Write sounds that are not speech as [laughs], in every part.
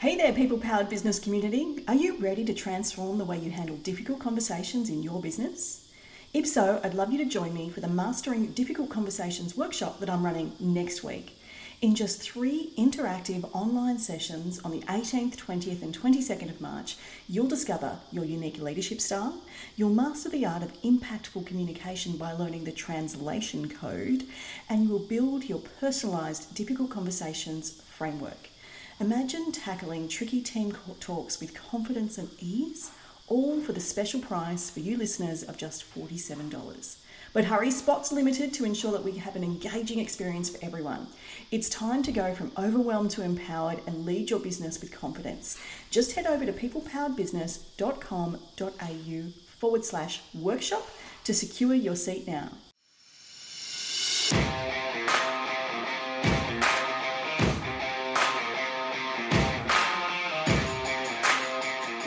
Hey there, people powered business community. Are you ready to transform the way you handle difficult conversations in your business? If so, I'd love you to join me for the Mastering Difficult Conversations workshop that I'm running next week. In just three interactive online sessions on the 18th, 20th, and 22nd of March, you'll discover your unique leadership style, you'll master the art of impactful communication by learning the translation code, and you will build your personalised difficult conversations framework. Imagine tackling tricky team talks with confidence and ease, all for the special price for you listeners of just $47. But hurry, spots limited to ensure that we have an engaging experience for everyone. It's time to go from overwhelmed to empowered and lead your business with confidence. Just head over to peoplepoweredbusiness.com.au forward slash workshop to secure your seat now.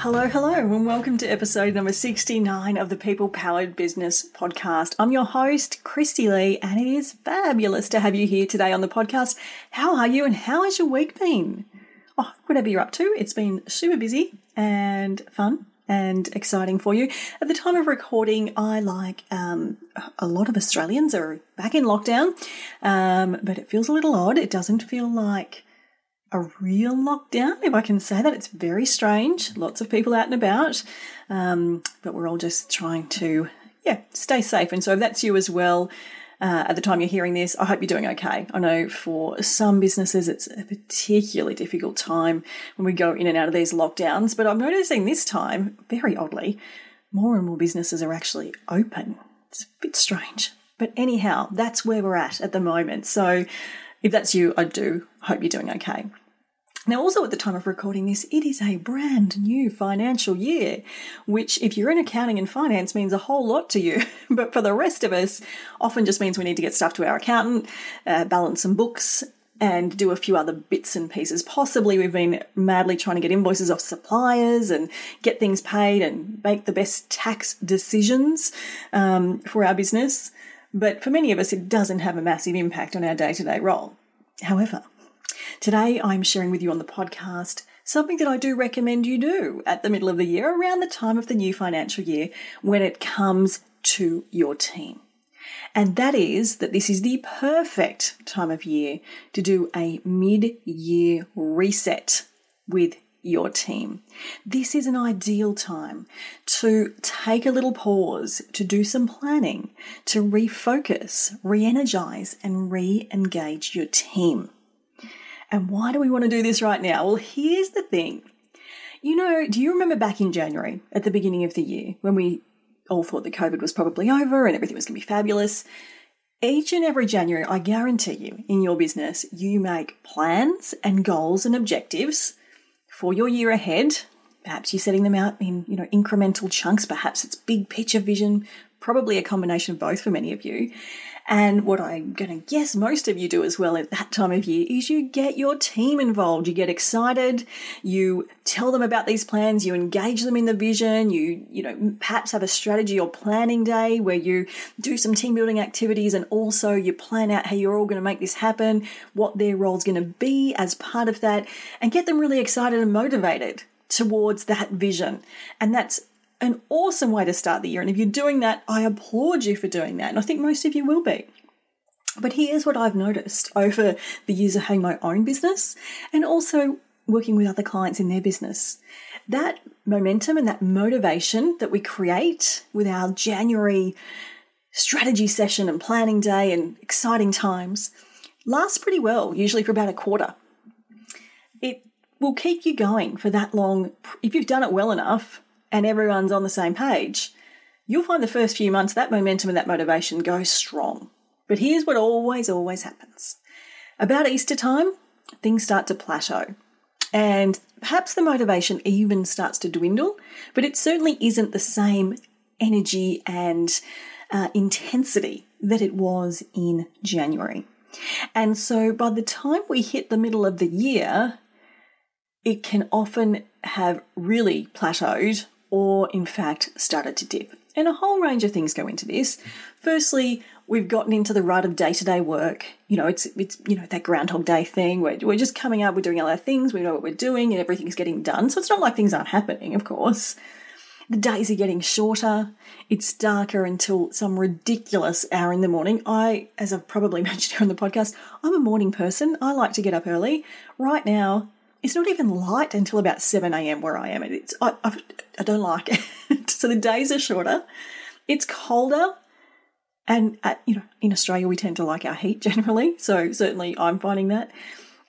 Hello, hello, and welcome to episode number 69 of the People Powered Business Podcast. I'm your host, Kristy-Lee, and it is fabulous to have you here today on the podcast. How are you, and how has your week been? Oh, whatever you're up to, it's been super busy and fun and exciting for you. At the time of recording, I like um, a lot of Australians are back in lockdown, um, but it feels a little odd. It doesn't feel like a real lockdown, if I can say that. It's very strange. Lots of people out and about, um, but we're all just trying to, yeah, stay safe. And so if that's you as well, uh, at the time you're hearing this, I hope you're doing okay. I know for some businesses it's a particularly difficult time when we go in and out of these lockdowns, but I'm noticing this time, very oddly, more and more businesses are actually open. It's a bit strange. But anyhow, that's where we're at at the moment. So if that's you, I do hope you're doing okay. Now, also at the time of recording this, it is a brand new financial year, which, if you're in accounting and finance, means a whole lot to you. [laughs] But for the rest of us, often just means we need to get stuff to our accountant, uh, balance some books, and do a few other bits and pieces. Possibly we've been madly trying to get invoices off suppliers and get things paid and make the best tax decisions um, for our business. But for many of us, it doesn't have a massive impact on our day to day role. However, Today, I'm sharing with you on the podcast something that I do recommend you do at the middle of the year, around the time of the new financial year, when it comes to your team. And that is that this is the perfect time of year to do a mid year reset with your team. This is an ideal time to take a little pause, to do some planning, to refocus, re energize, and re engage your team. And why do we want to do this right now? Well, here's the thing. You know, do you remember back in January at the beginning of the year when we all thought that COVID was probably over and everything was going to be fabulous? Each and every January, I guarantee you, in your business, you make plans and goals and objectives for your year ahead. Perhaps you're setting them out in, you know, incremental chunks. Perhaps it's big picture vision, probably a combination of both for many of you. And what I'm going to guess most of you do as well at that time of year is you get your team involved. You get excited. You tell them about these plans. You engage them in the vision. You, you know, perhaps have a strategy or planning day where you do some team building activities and also you plan out how you're all going to make this happen, what their role's going to be as part of that, and get them really excited and motivated towards that vision. And that's an awesome way to start the year. And if you're doing that, I applaud you for doing that. And I think most of you will be. But here's what I've noticed over the years of having my own business and also working with other clients in their business. That momentum and that motivation that we create with our January strategy session and planning day and exciting times lasts pretty well, usually for about a quarter. It will keep you going for that long. If you've done it well enough, and everyone's on the same page, you'll find the first few months that momentum and that motivation goes strong. But here's what always, always happens. About Easter time, things start to plateau. And perhaps the motivation even starts to dwindle, but it certainly isn't the same energy and uh, intensity that it was in January. And so by the time we hit the middle of the year, it can often have really plateaued or, in fact, started to dip. And a whole range of things go into this. Firstly, we've gotten into the rut of day to day work. You know, it's it's you know that Groundhog Day thing where we're just coming up, we're doing all our things, we know what we're doing, and everything's getting done. So it's not like things aren't happening, of course. The days are getting shorter. It's darker until some ridiculous hour in the morning. I, as I've probably [laughs] mentioned here on the podcast, I'm a morning person. I like to get up early. Right now, it's not even light until about 7 a.m. where I am. It's I, I, I don't like it. [laughs] so the days are shorter. It's colder. And at, you know, in Australia, we tend to like our heat [laughs] generally. So certainly I'm finding that.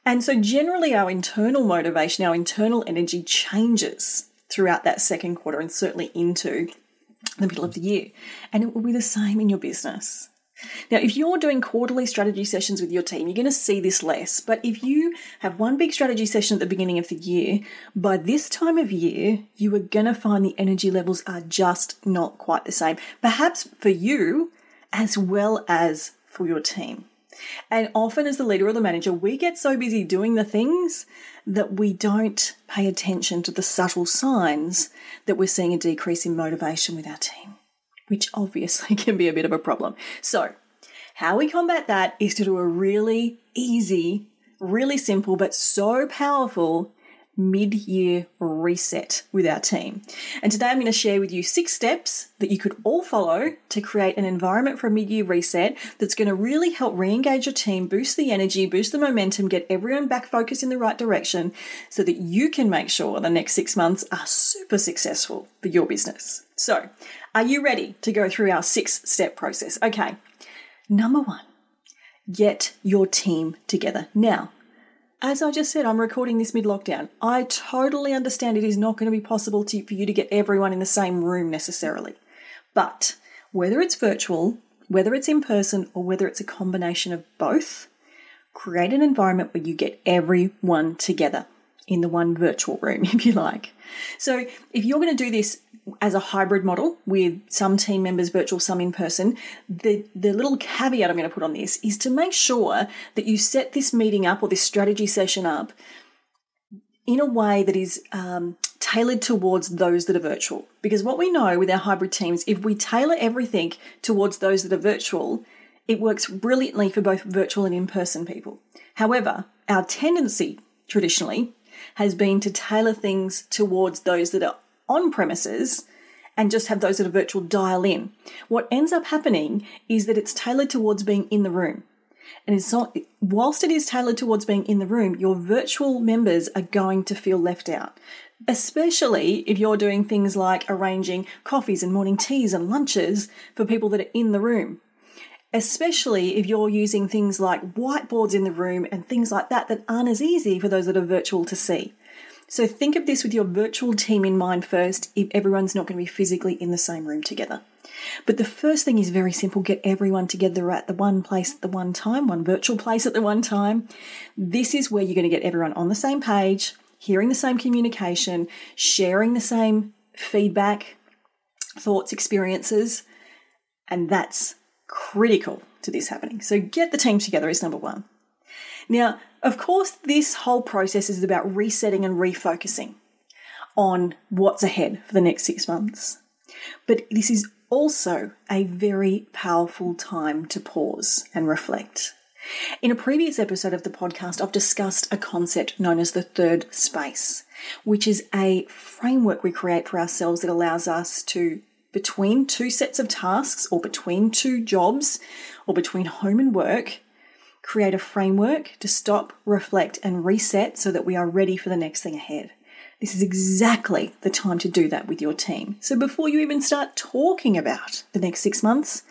And so generally our internal motivation, our internal energy changes throughout that second quarter and certainly into the middle of the year. And it will be the same in your business. Now, if you're doing quarterly strategy sessions with your team, you're going to see this less. But if you have one big strategy session at the beginning of the year, by this time of year, you are going to find the energy levels are just not quite the same. Perhaps for you as well as for your team. And often, as the leader or the manager, we get so busy doing the things that we don't pay attention to the subtle signs that we're seeing a decrease in motivation with our team, which obviously [laughs] can be a bit of a problem. So, how we combat that is to do a really easy, really simple, but so powerful mid year reset with our team. And today I'm going to share with you six steps that you could all follow to create an environment for a mid year reset that's going to really help re engage your team, boost the energy, boost the momentum, get everyone back focused in the right direction so that you can make sure the next six months are super successful for your business. So, are you ready to go through our six step process? Okay. Number one, get your team together. Now, as I just said, I'm recording this mid lockdown. I totally understand it is not going to be possible to, for you to get everyone in the same room necessarily. But whether it's virtual, whether it's in person, or whether it's a combination of both, create an environment where you get everyone together in the one virtual room, [laughs] if you like. So if you're going to do this as a hybrid model with some team members virtual, some in person, the, the little caveat I'm going to put on this is to make sure that you set this meeting up or this strategy session up in a way that is um, tailored towards those that are virtual. Because what we know with our hybrid teams, if we tailor everything towards those that are virtual, it works brilliantly for both virtual and in person people. However, our tendency traditionally has been to tailor things towards those that are on premises and just have those that are virtual dial in. What ends up happening is that it's tailored towards being in the room. And it's not, whilst it is tailored towards being in the room, your virtual members are going to feel left out. Especially if you're doing things like arranging coffees and morning teas and lunches for people that are in the room. Especially if you're using things like whiteboards in the room and things like that that aren't as easy for those that are virtual to see. So think of this with your virtual team in mind first if everyone's not going to be physically in the same room together. But the first thing is very simple get everyone together at the one place at the one time, one virtual place at the one time. This is where you're going to get everyone on the same page, hearing the same communication, sharing the same feedback, thoughts, experiences, and that's critical to this happening. So get the team together is number one. Now, of course, this whole process is about resetting and refocusing on what's ahead for the next six months. But this is also a very powerful time to pause and reflect. In a previous episode of the podcast, I've discussed a concept known as the third space, which is a framework we create for ourselves that allows us to, between two sets of tasks or between two jobs or between home and work, create a framework to stop, reflect, and reset so that we are ready for the next thing ahead. This is exactly the time to do that with your team. So before you even start talking about the next six months,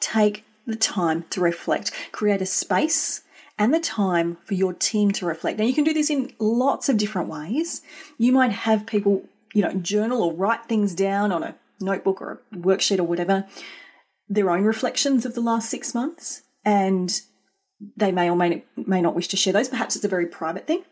take the time to reflect. Create a space and the time for your team to reflect. Now, you can do this in lots of different ways. You might have people, you know, journal or write things down on a notebook or a worksheet or whatever, their own reflections of the last six months. And they may or may, may not wish to share those. Perhaps it's a very private thing.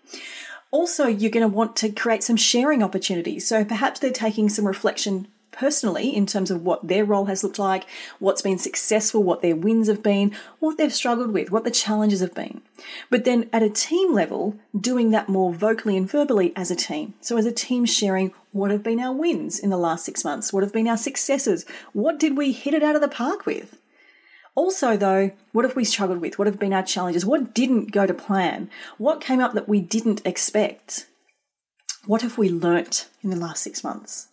Also, you're going to want to create some sharing opportunities. So perhaps they're taking some reflection personally in terms of what their role has looked like, what's been successful, what their wins have been, what they've struggled with, what the challenges have been. But then at a team level, doing that more vocally and verbally as a team. So as a team sharing what have been our wins in the last six months, what have been our successes, what did we hit it out of the park with? Also, though, what have we struggled with? What have been our challenges? What didn't go to plan? What came up that we didn't expect? What have we learnt in the last six months?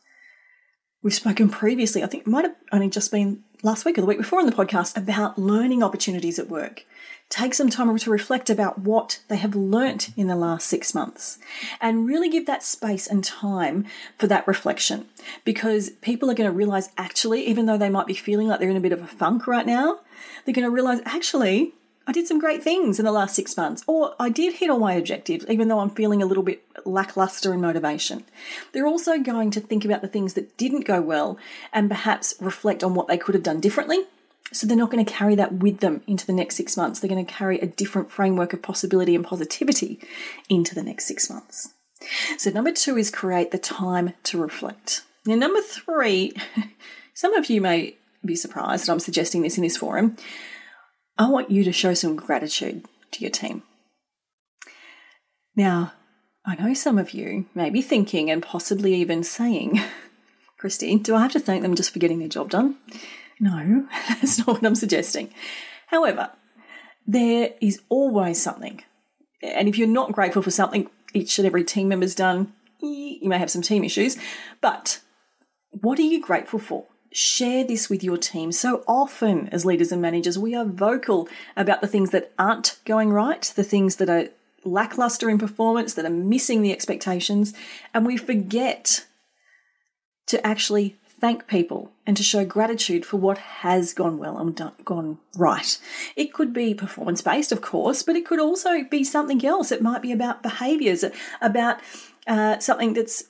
We've spoken previously, I think it might have only just been last week or the week before on the podcast, about learning opportunities at work. Take some time to reflect about what they have learnt in the last six months and really give that space and time for that reflection because people are going to realize actually, even though they might be feeling like they're in a bit of a funk right now, they're going to realize actually, I did some great things in the last six months, or I did hit all my objectives, even though I'm feeling a little bit lackluster in motivation. They're also going to think about the things that didn't go well and perhaps reflect on what they could have done differently. So they're not going to carry that with them into the next six months. They're going to carry a different framework of possibility and positivity into the next six months. So, number two is create the time to reflect. Now, number three, [laughs] some of you may be surprised that I'm suggesting this in this forum. I want you to show some gratitude to your team. Now, I know some of you may be thinking and possibly even saying, [laughs] Christine, do I have to thank them just for getting their job done? No, [laughs] that's not what I'm suggesting. However, there is always something. And if you're not grateful for something each and every team member's done, you may have some team issues. But what are you grateful for? Share this with your team. So often, as leaders and managers, we are vocal about the things that aren't going right, the things that are lackluster in performance, that are missing the expectations, and we forget to actually thank people and to show gratitude for what has gone well and done, gone right. It could be performance based, of course, but it could also be something else. It might be about behaviors, about uh, something that's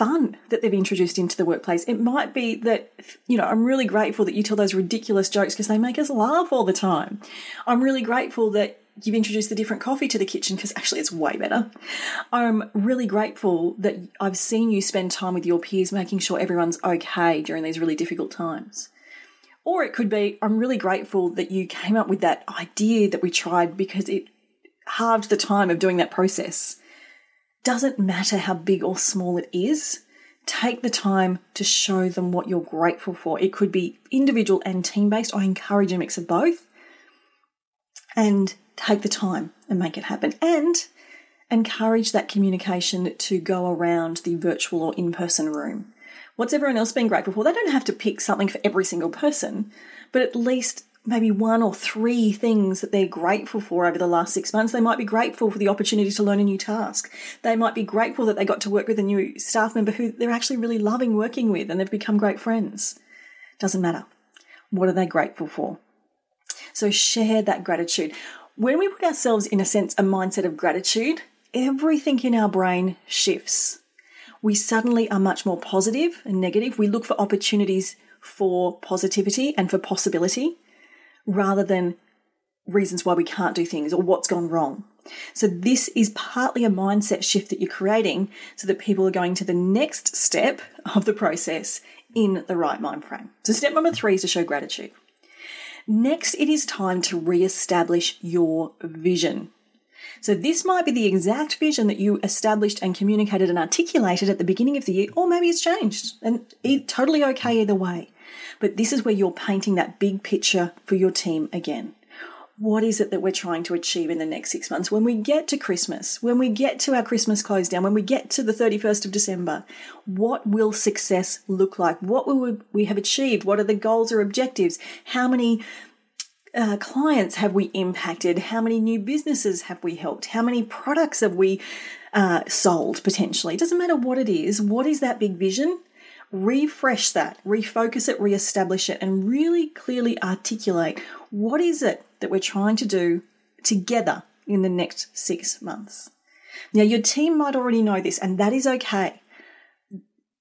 fun that they've introduced into the workplace. It might be that, you know, I'm really grateful that you tell those ridiculous jokes because they make us laugh all the time. I'm really grateful that you've introduced the different coffee to the kitchen because actually it's way better. I'm really grateful that I've seen you spend time with your peers making sure everyone's okay during these really difficult times. Or it could be, I'm really grateful that you came up with that idea that we tried because it halved the time of doing that process doesn't matter how big or small it is, take the time to show them what you're grateful for. It could be individual and team based. I encourage a mix of both. And take the time and make it happen. And encourage that communication to go around the virtual or in person room. What's everyone else been grateful for? They don't have to pick something for every single person, but at least maybe one or three things that they're grateful for over the last six months. They might be grateful for the opportunity to learn a new task. They might be grateful that they got to work with a new staff member who they're actually really loving working with and they've become great friends. Doesn't matter. What are they grateful for? So share that gratitude. When we put ourselves in a sense, a mindset of gratitude, everything in our brain shifts. We suddenly are much more positive and negative. We look for opportunities for positivity and for possibility rather than reasons why we can't do things or what's gone wrong. So, this is partly a mindset shift that you're creating so that people are going to the next step of the process in the right mind frame. So, step number three is to show gratitude. Next, it is time to re establish your vision. So, this might be the exact vision that you established and communicated and articulated at the beginning of the year, or maybe it's changed, and totally okay either way. But this is where you're painting that big picture for your team again. What is it that we're trying to achieve in the next six months? When we get to Christmas, when we get to our Christmas close down, when we get to the 31st of December, what will success look like? What will we have achieved? What are the goals or objectives? How many uh, clients have we impacted? How many new businesses have we helped? How many products have we uh, sold potentially? It doesn't matter what it is. What is that big vision? Refresh that, refocus it, reestablish it, and really clearly articulate what is it that we're trying to do together in the next six months. Now, your team might already know this, and that is okay.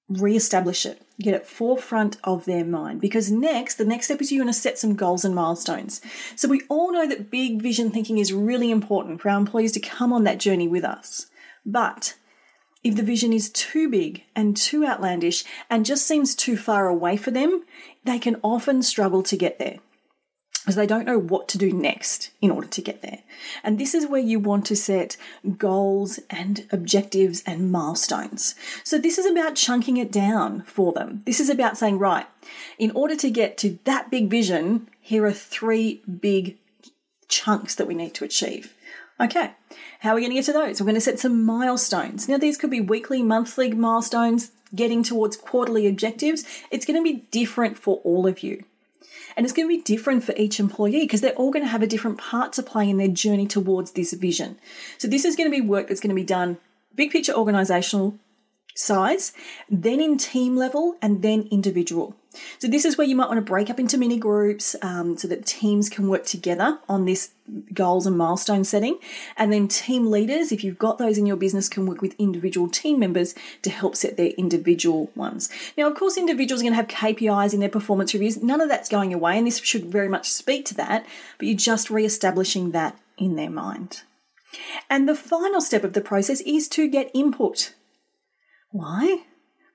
Reestablish it. get it forefront of their mind because next the next step is you're going to set some goals and milestones so we all know that big vision thinking is really important for our employees to come on that journey with us but if the vision is too big and too outlandish and just seems too far away for them they can often struggle to get there because they don't know what to do next in order to get there. And this is where you want to set goals and objectives and milestones. So this is about chunking it down for them. This is about saying, right, in order to get to that big vision, here are three big chunks that we need to achieve. Okay, how are we going to get to those? We're going to set some milestones. Now, these could be weekly, monthly milestones, getting towards quarterly objectives. It's going to be different for all of you. And it's going to be different for each employee because they're all going to have a different part to play in their journey towards this vision. So, this is going to be work that's going to be done big picture organizational size, then in team level, and then individual. So, this is where you might want to break up into mini groups um, so that teams can work together on this goals and milestone setting. And then, team leaders, if you've got those in your business, can work with individual team members to help set their individual ones. Now, of course, individuals are going to have KPIs in their performance reviews. None of that's going away, and this should very much speak to that, but you're just re establishing that in their mind. And the final step of the process is to get input. Why?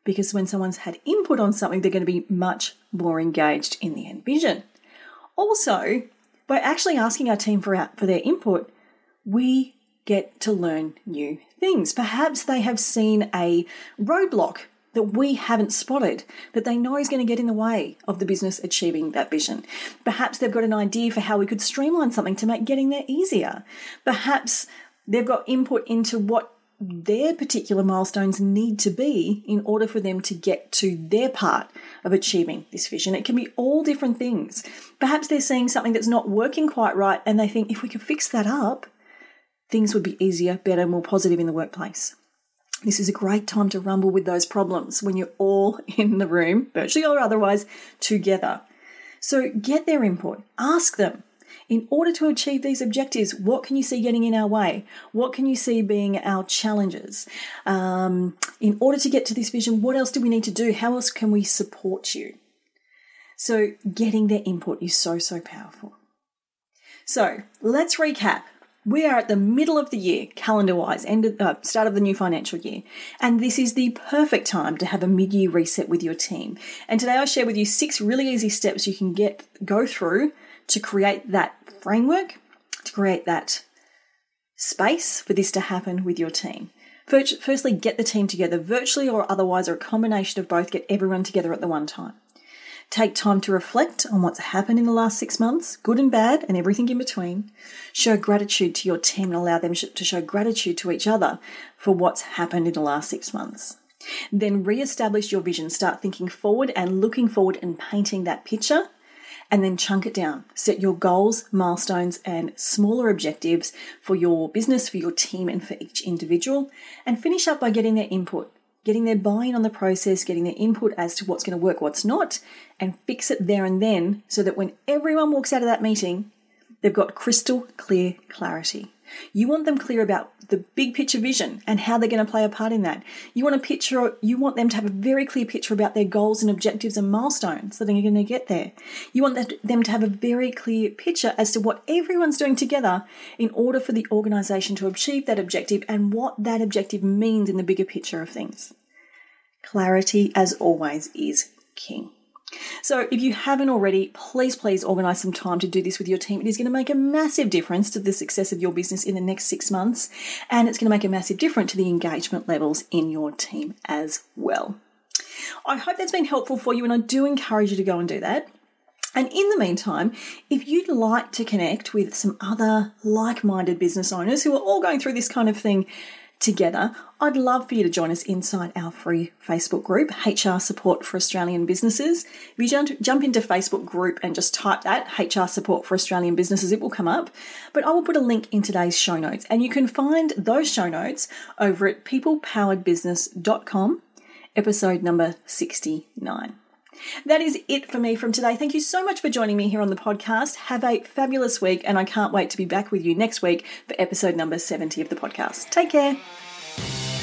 Because when someone's had input on something, they're going to be much more engaged in the end vision. Also, by actually asking our team for, our, for their input, we get to learn new things. Perhaps they have seen a roadblock that we haven't spotted that they know is going to get in the way of the business achieving that vision. Perhaps they've got an idea for how we could streamline something to make getting there easier. Perhaps they've got input into what their particular milestones need to be in order for them to get to their part of achieving this vision. It can be all different things. Perhaps they're seeing something that's not working quite right and they think if we could fix that up, things would be easier, better, more positive in the workplace. This is a great time to rumble with those problems when you're all [laughs] in the room, virtually or otherwise, together. So get their input, ask them, in order to achieve these objectives, what can you see getting in our way? What can you see being our challenges? Um, in order to get to this vision, what else do we need to do? How else can we support you? So, getting their input is so, so powerful. So, let's recap. We are at the middle of the year, calendar wise, end of, uh, start of the new financial year, and this is the perfect time to have a mid year reset with your team. And today I share with you six really easy steps you can get go through to create that framework, to create that space for this to happen with your team. Firstly, get the team together virtually or otherwise, or a combination of both, get everyone together at the one time. Take time to reflect on what's happened in the last six months, good and bad, and everything in between. Show gratitude to your team and allow them to show gratitude to each other for what's happened in the last six months. Then re establish your vision. Start thinking forward and looking forward and painting that picture and then chunk it down. Set your goals, milestones, and smaller objectives for your business, for your team, and for each individual. And finish up by getting their input, getting their buy in on the process, getting their input as to what's going to work, what's not, and fix it there and then so that when everyone walks out of that meeting, they've got crystal clear clarity. You want them clear about the big picture vision and how they're going to play a part in that. You want a picture, you want them to have a very clear picture about their goals and objectives and milestones that they're going to get there. You want them to have a very clear picture as to what everyone's doing together in order for the organization to achieve that objective and what that objective means in the bigger picture of things. Clarity, as always, is king. So, if you haven't already, please, please organize some time to do this with your team. It is going to make a massive difference to the success of your business in the next six months, and it's going to make a massive difference to the engagement levels in your team as well. I hope that's been helpful for you, and I do encourage you to go and do that. And in the meantime, if you'd like to connect with some other like minded business owners who are all going through this kind of thing together, I'd love for you to join us inside our free Facebook group, HR Support for Australian Businesses. If you jump, into Facebook group and just type that, HR Support for Australian Businesses, it will come up. But I will put a link in today's show notes, and you can find those show notes over at peoplepoweredbusiness.com, episode number 69. That is it for me from today. Thank you so much for joining me here on the podcast. Have a fabulous week, and I can't wait to be back with you next week for episode number 70 of the podcast. Take care.